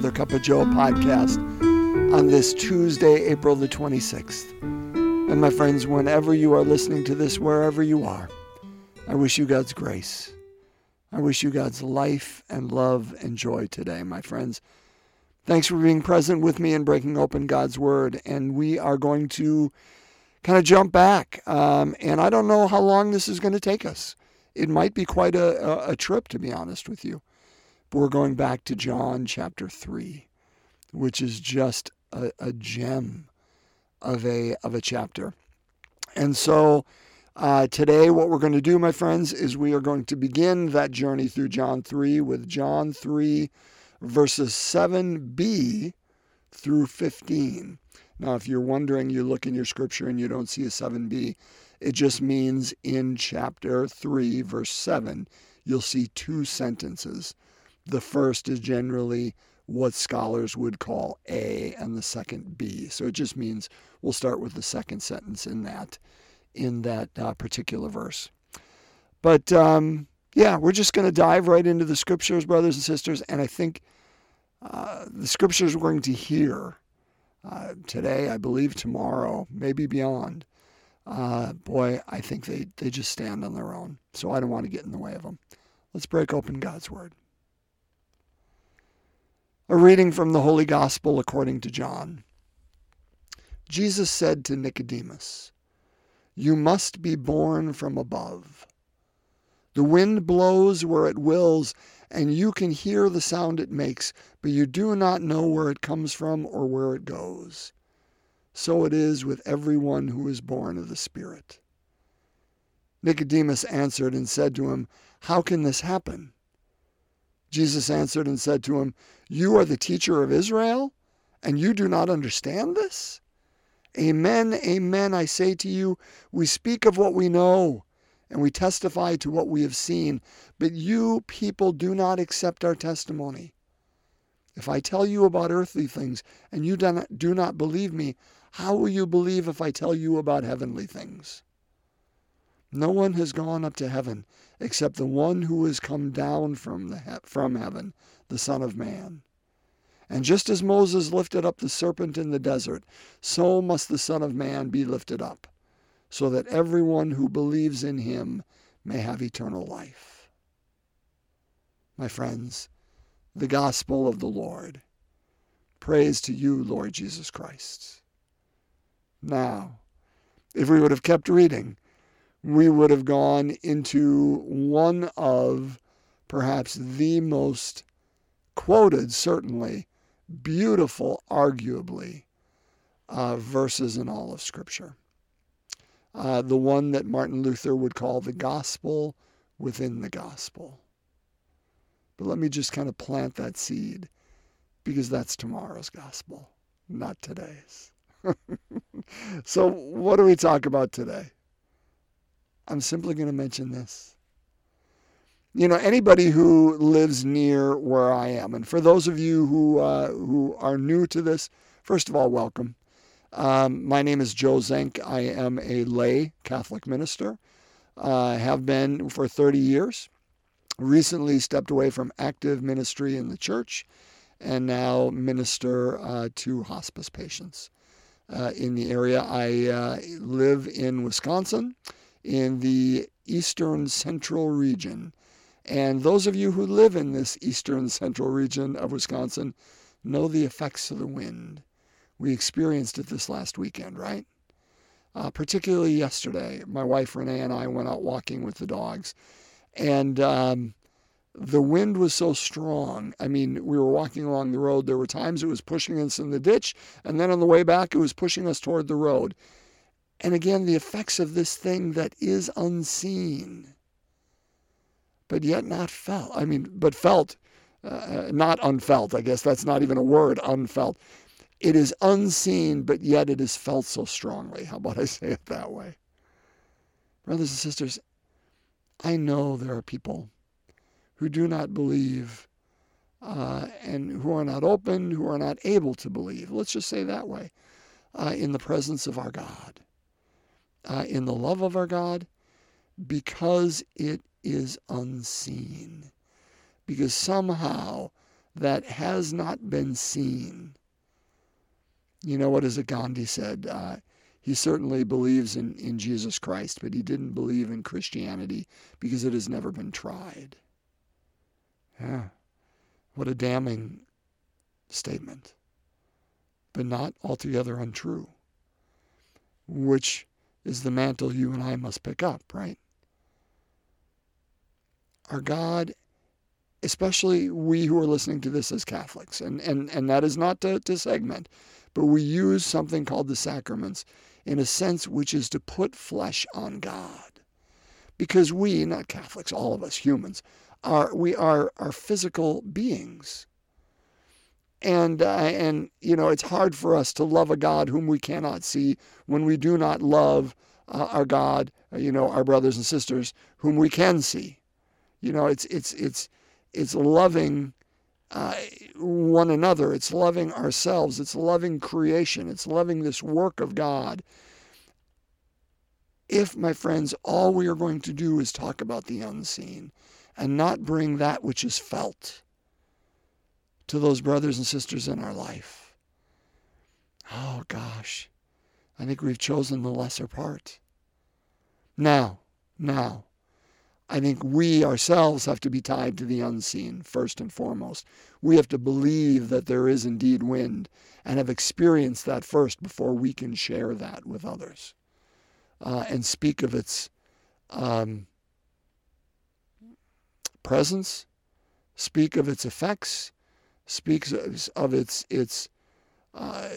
another Cup of Joe podcast on this Tuesday, April the 26th. And my friends, whenever you are listening to this, wherever you are, I wish you God's grace. I wish you God's life and love and joy today, my friends. Thanks for being present with me and breaking open God's Word. And we are going to kind of jump back. Um, and I don't know how long this is going to take us. It might be quite a, a, a trip, to be honest with you. We're going back to John chapter 3, which is just a, a gem of a, of a chapter. And so uh, today, what we're going to do, my friends, is we are going to begin that journey through John 3 with John 3, verses 7b through 15. Now, if you're wondering, you look in your scripture and you don't see a 7b, it just means in chapter 3, verse 7, you'll see two sentences. The first is generally what scholars would call A and the second B. So it just means we'll start with the second sentence in that in that uh, particular verse. But um, yeah, we're just going to dive right into the scriptures, brothers and sisters. And I think uh, the scriptures we're going to hear uh, today, I believe tomorrow, maybe beyond, uh, boy, I think they, they just stand on their own. So I don't want to get in the way of them. Let's break open God's Word. A reading from the Holy Gospel according to John. Jesus said to Nicodemus, You must be born from above. The wind blows where it wills, and you can hear the sound it makes, but you do not know where it comes from or where it goes. So it is with everyone who is born of the Spirit. Nicodemus answered and said to him, How can this happen? Jesus answered and said to him, You are the teacher of Israel, and you do not understand this? Amen, amen, I say to you, we speak of what we know and we testify to what we have seen, but you people do not accept our testimony. If I tell you about earthly things and you do not, believe me, how will you believe if I tell you about heavenly things? No one has gone up to heaven except the one who has come down from, the, from heaven, the Son of Man. And just as Moses lifted up the serpent in the desert, so must the Son of Man be lifted up so that everyone who believes in him may have eternal life. My friends, the gospel of the Lord. Praise to you, Lord Jesus Christ. Now, if we would have kept reading, we would have gone into one of perhaps the most quoted, certainly, beautiful, arguably, uh, verses in all of Scripture uh, the one that Martin Luther would call the gospel within the gospel. But let me just kind of plant that seed because that's tomorrow's gospel, not today's. so, what do we talk about today? I'm simply going to mention this. You know, anybody who lives near where I am, and for those of you who uh, who are new to this, first of all, welcome. Um, my name is Joe Zenk. I am a lay Catholic minister. I uh, have been for 30 years. Recently stepped away from active ministry in the church and now minister uh, to hospice patients uh, in the area. I uh, live in Wisconsin in the eastern central region. And those of you who live in this eastern central region of Wisconsin know the effects of the wind. We experienced it this last weekend, right? Uh, particularly yesterday, my wife Renee and I went out walking with the dogs, and um, the wind was so strong. I mean, we were walking along the road. There were times it was pushing us in the ditch, and then on the way back, it was pushing us toward the road. And again, the effects of this thing that is unseen, but yet not felt. I mean, but felt, uh, not unfelt. I guess that's not even a word, unfelt. It is unseen, but yet it is felt so strongly. How about I say it that way? Brothers and sisters, I know there are people who do not believe uh, and who are not open, who are not able to believe, let's just say that way, uh, in the presence of our God, uh, in the love of our God, because it is unseen. Because somehow that has not been seen. You know what, as a Gandhi said, uh, he certainly believes in, in Jesus Christ, but he didn't believe in Christianity because it has never been tried. Yeah. What a damning statement, but not altogether untrue, which is the mantle you and I must pick up, right? Our God, especially we who are listening to this as Catholics, and, and, and that is not to, to segment, but we use something called the sacraments in a sense which is to put flesh on God. Because we, not Catholics, all of us humans, are we are are physical beings. And uh, and you know it's hard for us to love a God whom we cannot see when we do not love uh, our God, uh, you know, our brothers and sisters whom we can see. You know, it's it's it's it's loving uh, one another. It's loving ourselves. It's loving creation. It's loving this work of God. If, my friends, all we are going to do is talk about the unseen and not bring that which is felt to those brothers and sisters in our life, oh gosh, I think we've chosen the lesser part. Now, now, I think we ourselves have to be tied to the unseen first and foremost. We have to believe that there is indeed wind and have experienced that first before we can share that with others uh, and speak of its um, presence, speak of its effects, speaks of its its uh,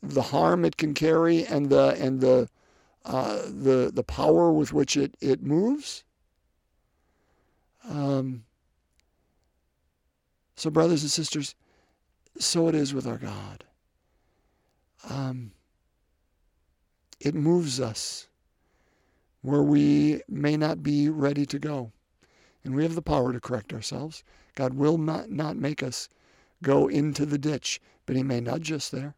the harm it can carry and the and the uh, the the power with which it it moves. Um, so, brothers and sisters, so it is with our God. Um, it moves us where we may not be ready to go. And we have the power to correct ourselves. God will not, not make us go into the ditch, but He may nudge us there.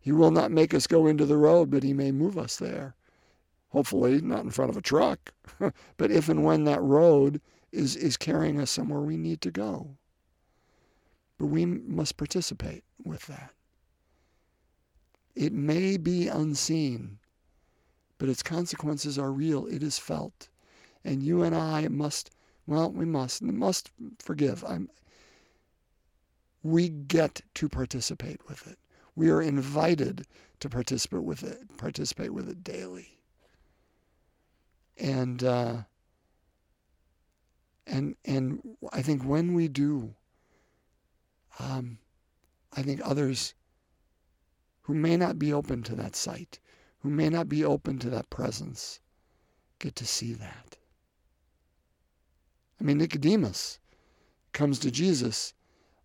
He will not make us go into the road, but He may move us there hopefully not in front of a truck, but if and when that road is, is carrying us somewhere we need to go. But we must participate with that. It may be unseen, but its consequences are real. It is felt. And you and I must, well, we must, must forgive. I'm, we get to participate with it. We are invited to participate with it, participate with it daily and uh, and and I think when we do, um, I think others who may not be open to that sight, who may not be open to that presence, get to see that. I mean, Nicodemus comes to Jesus,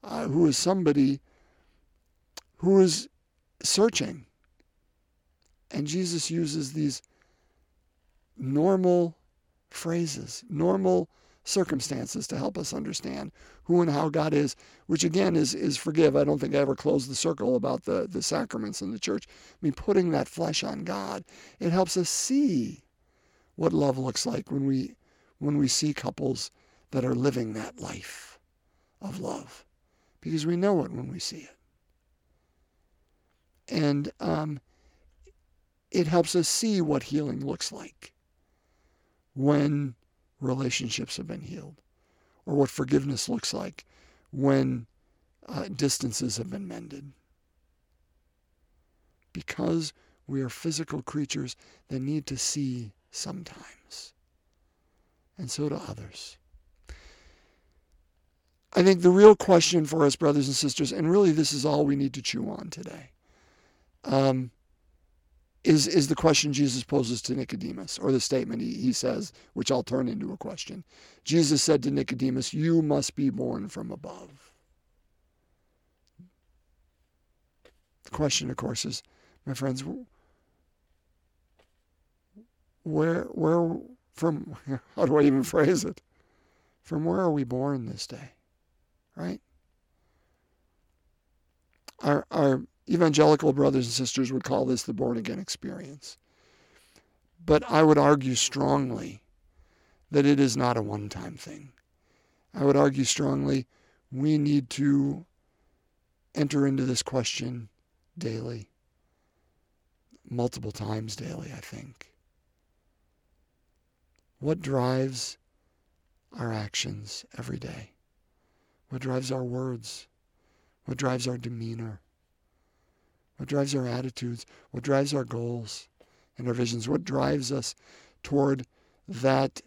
uh, who is somebody who is searching. And Jesus uses these normal phrases, normal circumstances to help us understand who and how God is, which again is is forgive. I don't think I ever closed the circle about the, the sacraments in the church. I mean, putting that flesh on God, it helps us see what love looks like when we when we see couples that are living that life of love. Because we know it when we see it. And um, it helps us see what healing looks like when relationships have been healed, or what forgiveness looks like when uh, distances have been mended. Because we are physical creatures that need to see sometimes, and so do others. I think the real question for us, brothers and sisters, and really this is all we need to chew on today. Um, is, is the question Jesus poses to Nicodemus, or the statement he, he says, which I'll turn into a question. Jesus said to Nicodemus, You must be born from above. The question, of course, is, my friends, where, where, from, how do I even phrase it? From where are we born this day? Right? Our, our evangelical brothers and sisters would call this the born again experience. But I would argue strongly that it is not a one time thing. I would argue strongly we need to enter into this question daily, multiple times daily, I think. What drives our actions every day? What drives our words? What drives our demeanor? What drives our attitudes? What drives our goals and our visions? What drives us toward that,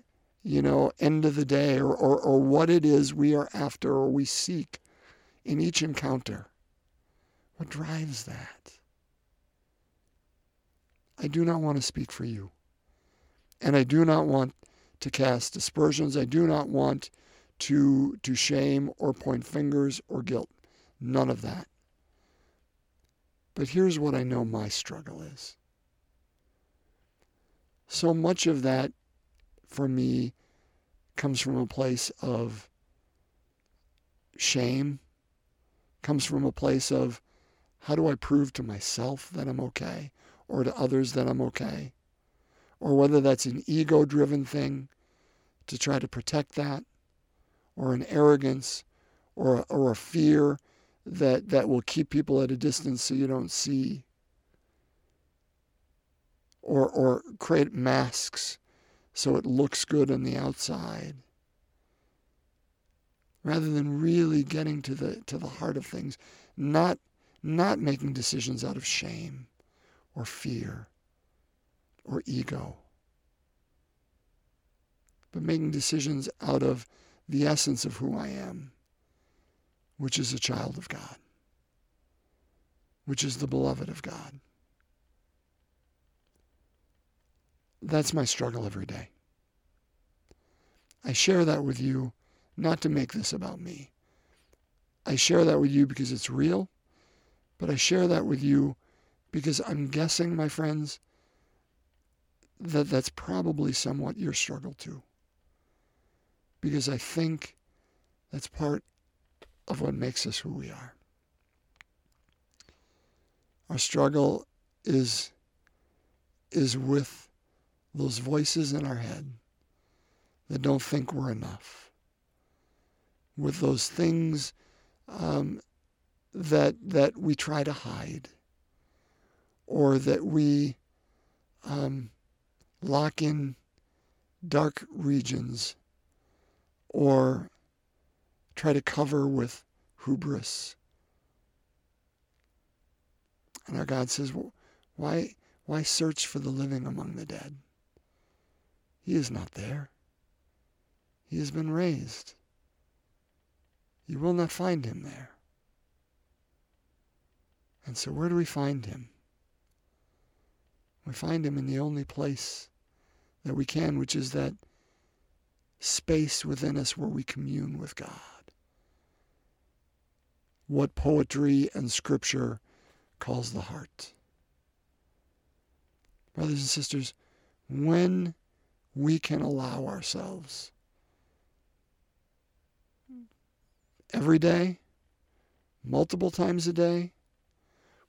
you know, end of the day or, or, or what it is we are after or we seek in each encounter? What drives that? I do not want to speak for you. And I do not want to cast aspersions. I do not want to, to shame or point fingers or guilt. None of that. But here's what I know my struggle is. So much of that for me comes from a place of shame, comes from a place of how do I prove to myself that I'm okay or to others that I'm okay? Or whether that's an ego driven thing to try to protect that, or an arrogance, or, or a fear that, that will keep people at a distance so you don't see, or, or create masks so it looks good on the outside. Rather than really getting to the to the heart of things not not making decisions out of shame or fear or ego but making decisions out of the essence of who I am which is a child of God, which is the beloved of God. That's my struggle every day. I share that with you not to make this about me. I share that with you because it's real, but I share that with you because I'm guessing, my friends, that that's probably somewhat your struggle too. Because I think that's part of what makes us who we are. Our struggle is, is with those voices in our head that don't think we're enough, with those things um, that, that we try to hide, or that we um, lock in dark regions, or try to cover with hubris. And our God says, why, why search for the living among the dead? He is not there. He has been raised. You will not find him there. And so, where do we find him? We find him in the only place that we can, which is that space within us where we commune with God what poetry and scripture calls the heart. Brothers and sisters, when we can allow ourselves every day, multiple times a day,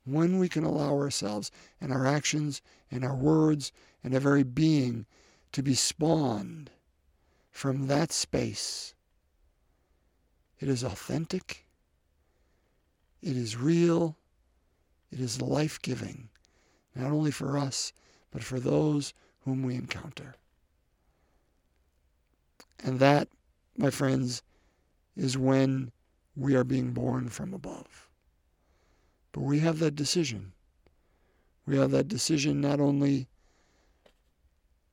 when we can allow ourselves and our actions and our words and our very being to be spawned from that space, it is authentic it is real. It is life giving, not only for us, but for those whom we encounter. And that, my friends, is when we are being born from above. But we have that decision. We have that decision not only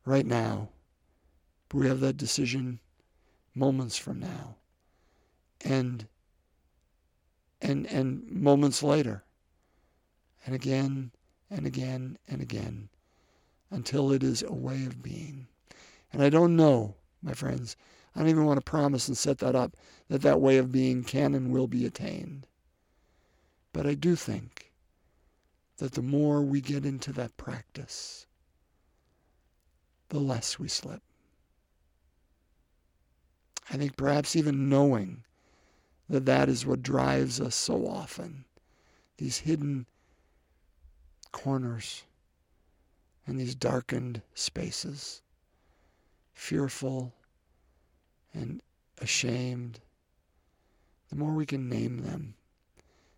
right now, but we have that decision moments from now. And and, and moments later, and again and again and again, until it is a way of being. And I don't know, my friends, I don't even want to promise and set that up that that way of being can and will be attained. But I do think that the more we get into that practice, the less we slip. I think perhaps even knowing that that is what drives us so often. These hidden corners and these darkened spaces, fearful and ashamed. the more we can name them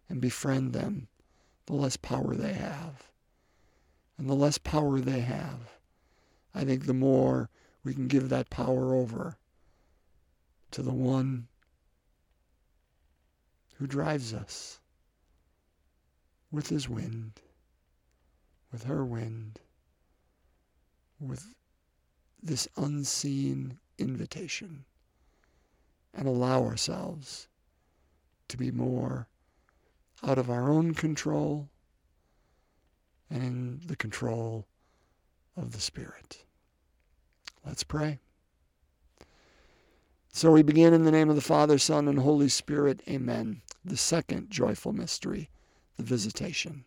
and befriend them, the less power they have. And the less power they have, I think the more we can give that power over to the one who drives us with his wind, with her wind, with this unseen invitation, and allow ourselves to be more out of our own control and in the control of the Spirit. Let's pray. So we begin in the name of the Father, Son, and Holy Spirit. Amen. The second joyful mystery, the visitation.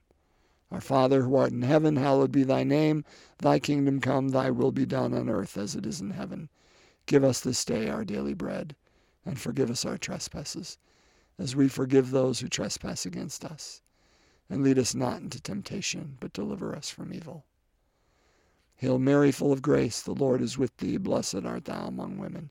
Our Father who art in heaven, hallowed be thy name. Thy kingdom come, thy will be done on earth as it is in heaven. Give us this day our daily bread, and forgive us our trespasses, as we forgive those who trespass against us. And lead us not into temptation, but deliver us from evil. Hail Mary, full of grace, the Lord is with thee. Blessed art thou among women.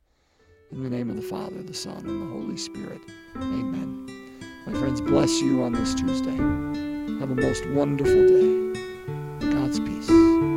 In the name of the Father, the Son, and the Holy Spirit. Amen. My friends, bless you on this Tuesday. Have a most wonderful day. God's peace.